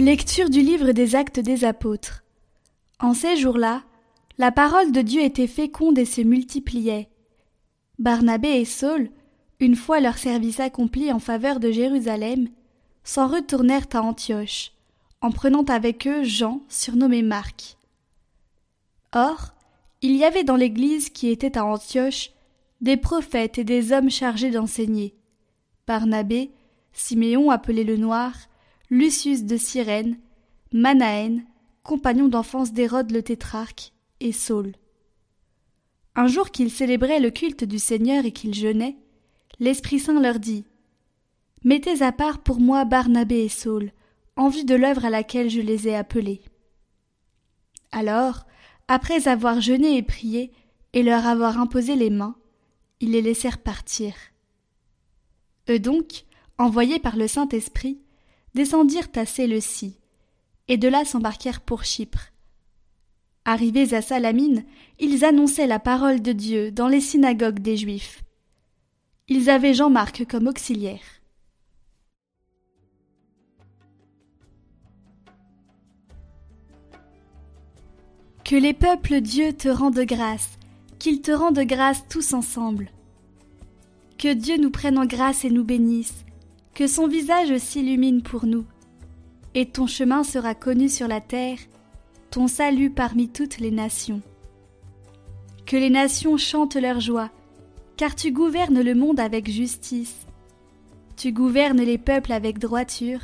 Lecture du livre des actes des apôtres. En ces jours-là, la parole de Dieu était féconde et se multipliait. Barnabé et Saul, une fois leur service accompli en faveur de Jérusalem, s'en retournèrent à Antioche, en prenant avec eux Jean, surnommé Marc. Or, il y avait dans l'Église qui était à Antioche des prophètes et des hommes chargés d'enseigner. Barnabé, Siméon appelé le Noir, Lucius de Cyrène, Manaën, compagnon d'enfance d'Hérode le tétrarque, et Saul. Un jour qu'ils célébraient le culte du Seigneur et qu'ils jeûnaient, l'Esprit Saint leur dit Mettez à part pour moi Barnabé et Saul, en vue de l'œuvre à laquelle je les ai appelés. Alors, après avoir jeûné et prié, et leur avoir imposé les mains, ils les laissèrent partir. Eux donc, envoyés par le Saint-Esprit, descendirent à Séleucie, et de là s'embarquèrent pour Chypre. Arrivés à Salamine, ils annonçaient la parole de Dieu dans les synagogues des Juifs. Ils avaient Jean-Marc comme auxiliaire. Que les peuples Dieu te rendent grâce, qu'ils te rendent grâce tous ensemble. Que Dieu nous prenne en grâce et nous bénisse, que son visage s'illumine pour nous. Et ton chemin sera connu sur la terre, ton salut parmi toutes les nations. Que les nations chantent leur joie, car tu gouvernes le monde avec justice. Tu gouvernes les peuples avec droiture,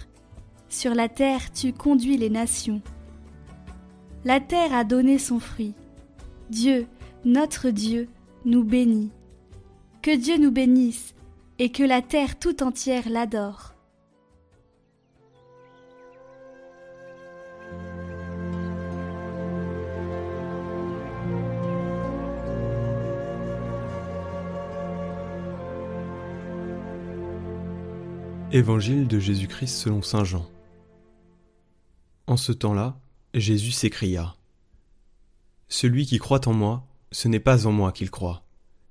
sur la terre tu conduis les nations. La terre a donné son fruit. Dieu, notre Dieu, nous bénit. Que Dieu nous bénisse et que la terre tout entière l'adore. Évangile de Jésus-Christ selon Saint Jean. En ce temps-là, Jésus s'écria. Celui qui croit en moi, ce n'est pas en moi qu'il croit,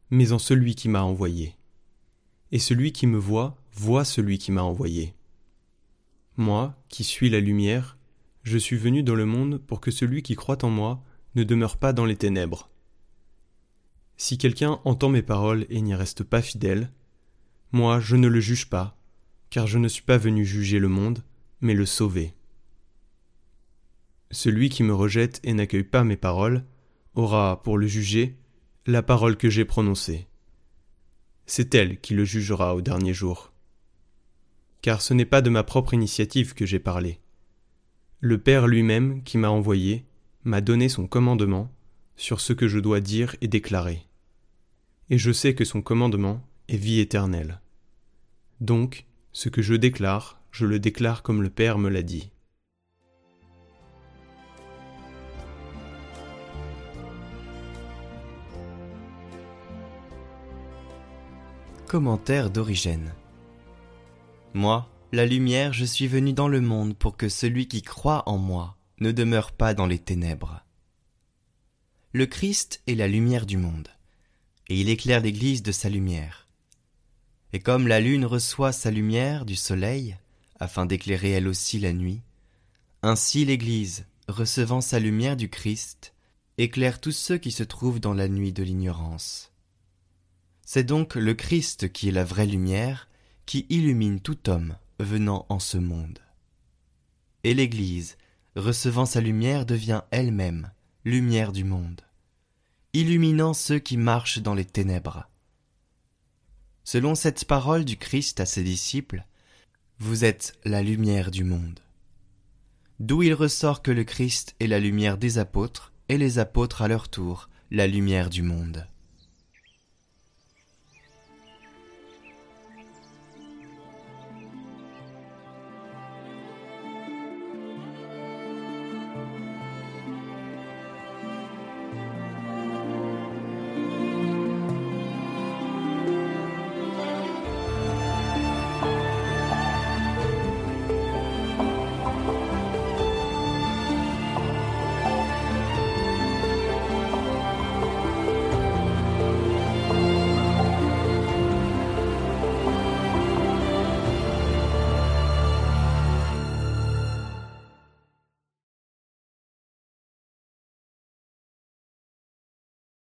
mais en celui qui m'a envoyé. Et celui qui me voit, voit celui qui m'a envoyé. Moi, qui suis la lumière, je suis venu dans le monde pour que celui qui croit en moi ne demeure pas dans les ténèbres. Si quelqu'un entend mes paroles et n'y reste pas fidèle, moi je ne le juge pas, car je ne suis pas venu juger le monde, mais le sauver. Celui qui me rejette et n'accueille pas mes paroles aura, pour le juger, la parole que j'ai prononcée. C'est elle qui le jugera au dernier jour. Car ce n'est pas de ma propre initiative que j'ai parlé. Le Père lui-même qui m'a envoyé m'a donné son commandement sur ce que je dois dire et déclarer. Et je sais que son commandement est vie éternelle. Donc, ce que je déclare, je le déclare comme le Père me l'a dit. Commentaire d'Origène. Moi, la lumière, je suis venu dans le monde pour que celui qui croit en moi ne demeure pas dans les ténèbres. Le Christ est la lumière du monde, et il éclaire l'Église de sa lumière. Et comme la lune reçoit sa lumière du soleil, afin d'éclairer elle aussi la nuit, ainsi l'Église, recevant sa lumière du Christ, éclaire tous ceux qui se trouvent dans la nuit de l'ignorance. C'est donc le Christ qui est la vraie lumière, qui illumine tout homme venant en ce monde. Et l'Église, recevant sa lumière, devient elle-même lumière du monde, illuminant ceux qui marchent dans les ténèbres Selon cette parole du Christ à ses disciples, vous êtes la lumière du monde. D'où il ressort que le Christ est la lumière des apôtres, et les apôtres à leur tour la lumière du monde.